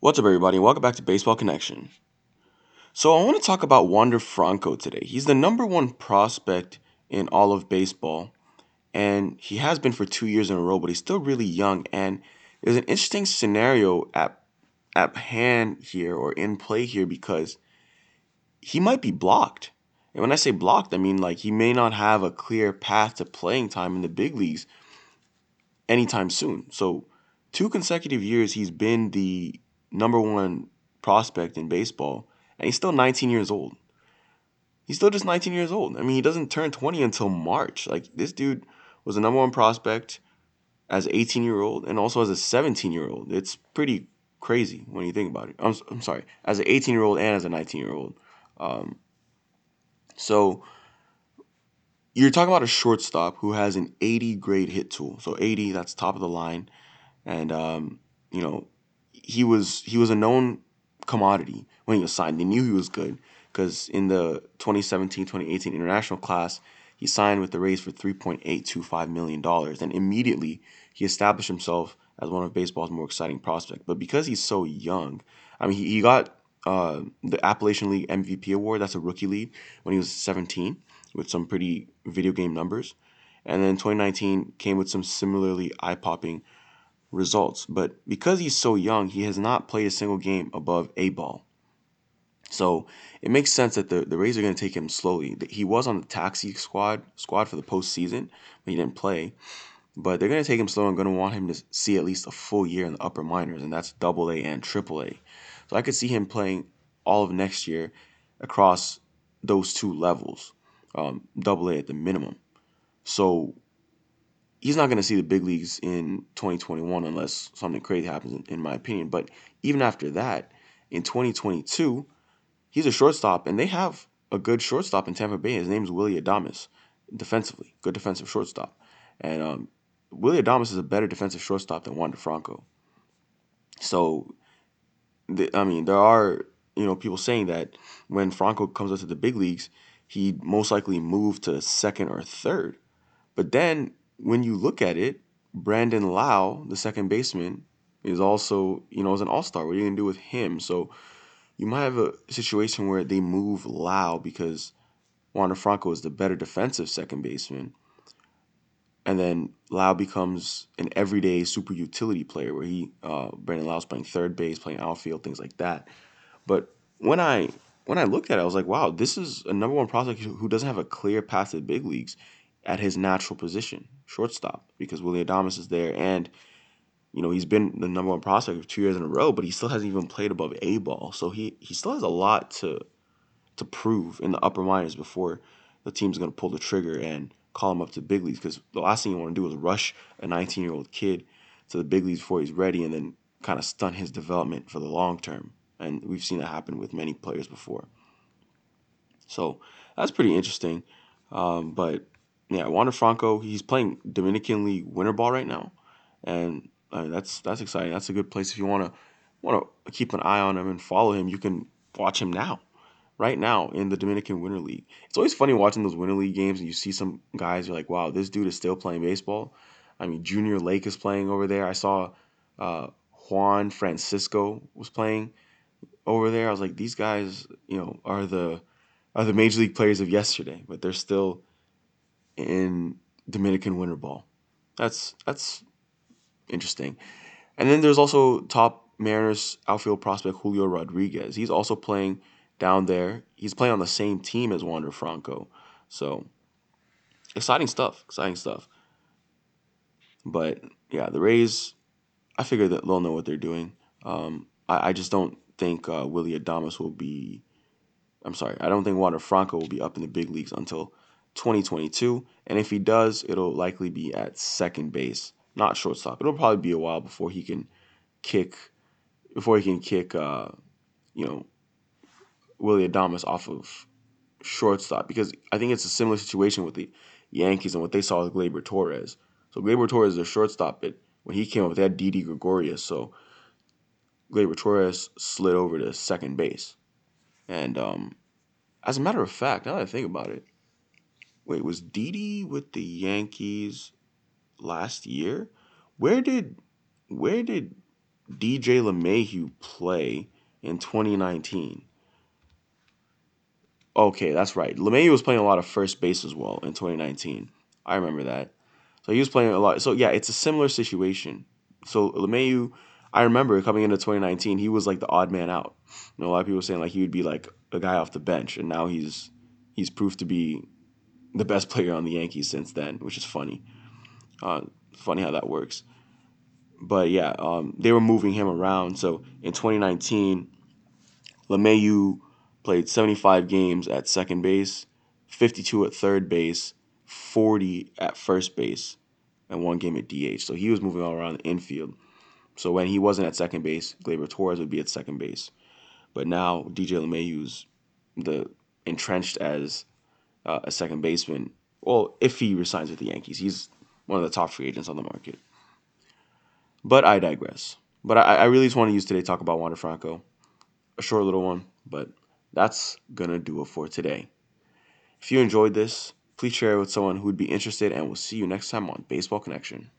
What's up, everybody? Welcome back to Baseball Connection. So, I want to talk about Wander Franco today. He's the number one prospect in all of baseball, and he has been for two years in a row, but he's still really young. And there's an interesting scenario at, at hand here or in play here because he might be blocked. And when I say blocked, I mean like he may not have a clear path to playing time in the big leagues anytime soon. So, two consecutive years he's been the number one prospect in baseball, and he's still 19 years old. He's still just 19 years old. I mean, he doesn't turn 20 until March. Like this dude was the number one prospect as an 18 year old and also as a 17 year old. It's pretty crazy when you think about it. I'm, I'm sorry, as an 18 year old and as a 19 year old. Um, so you're talking about a shortstop who has an 80 grade hit tool. So 80, that's top of the line, and um, you know he was he was a known commodity when he was signed. They knew he was good because in the 2017-2018 international class, he signed with the Rays for 3.825 million dollars, and immediately he established himself as one of baseball's more exciting prospects. But because he's so young, I mean, he, he got uh, the Appalachian League MVP award. That's a rookie league when he was 17 with some pretty video game numbers. And then 2019 came with some similarly eye popping results. But because he's so young, he has not played a single game above A ball. So it makes sense that the, the Rays are going to take him slowly. He was on the taxi squad squad for the postseason, but he didn't play. But they're going to take him slow and going to want him to see at least a full year in the upper minors, and that's double A and triple A. So I could see him playing all of next year across those two levels um, double A at the minimum. So he's not going to see the big leagues in 2021 unless something crazy happens, in, my opinion. But even after that, in 2022, he's a shortstop, and they have a good shortstop in Tampa Bay. His name's Willy Adames, defensively, good defensive shortstop. And um, Willy Adames is a better defensive shortstop than Juan Franco. So, the, I mean, there are you know people saying that when Franco comes up to the big leagues, he'd most likely move to second or third. But then when you look at it, Brandon Lowe, the second baseman, is also, you know, is an all star. What are you going to do with him? So you might have a situation where they move Lowe because Wander Franco is the better defensive second baseman. And then Lowe becomes an everyday super utility player where he, uh, Brandon Lowe's playing third base, playing outfield, things like that. But when I when I looked at it, I was like, wow, this is a number one prospect who doesn't have a clear path to the big leagues at his natural position, shortstop, because Willy Adames is there. And, you know, he's been the number one prospect for two years in a row, but he still hasn't even played above A ball. So he, he still has a lot to to prove in the upper minors before the team's going to pull the trigger and call him up to big leagues. Because the last thing you want to do is rush a 19 year old kid to the big leagues before he's ready and then kind of stunt his development for the long term and we've seen that happen with many players before. So that's pretty interesting. Um, but yeah, Wander Franco, he's playing Dominican League winter ball right now, and uh, that's that's exciting. That's a good place if you want to want to keep an eye on him and follow him. You can watch him now, right now in the Dominican Winter League. It's always funny watching those Winter League games and you see some guys. You're like, wow, this dude is still playing baseball. I mean, Junior Lake is playing over there. I saw uh, Juan Francisco was playing over there. I was like, these guys, you know, are the are the major league players of yesterday, but they're still in Dominican winter ball. That's that's interesting. And then there's also top Mariners outfield prospect Julio Rodriguez. He's also playing down there. He's playing on the same team as Wander Franco. So exciting stuff. Exciting stuff. But yeah, the Rays, I figure that they'll know what they're doing. Um, I, I just don't think uh, Willy Adames will be. I'm sorry, I don't think Wander Franco will be up in the big leagues until 2022. And if he does, it'll likely be at second base, not shortstop. It'll probably be a while before he can kick, before he can kick, uh, you know, Willy Adames off of shortstop because I think it's a similar situation with the Yankees and what they saw with Gleyber Torres. So Gleyber Torres is a shortstop, but when he came up, they had Didi Gregorius. So Gleyber Torres slid over to second base. And um, as a matter of fact, now that I think about it, wait, was Didi with the Yankees last year? Where did where did DJ LeMahieu play in 2019? Okay, that's right. LeMahieu was playing a lot of first base as well in 2019. I remember that. So he was playing a lot. So yeah, it's a similar situation. So LeMahieu, I remember coming into 2019, he was like the odd man out. You know, a lot of people were saying like he would be like a guy off the bench, and now he's he's proved to be the best player on the Yankees since then, which is funny. Uh, funny how that works. But yeah, um, they were moving him around. So in 2019, LeMahieu played 75 games at second base, 52 at third base, 40 at first base, and one game at DH. So he was moving all around the infield. So when he wasn't at second base, Gleyber Torres would be at second base. But now DJ LeMahieu's the entrenched as uh, a second baseman. Well, if he resigns with the Yankees, he's one of the top free agents on the market. But I digress. But I, I really just want to use today to talk about Wander Franco. A short little one, but that's gonna do it for today. If you enjoyed this, please share it with someone who would be interested, and we'll see you next time on Baseball Connection.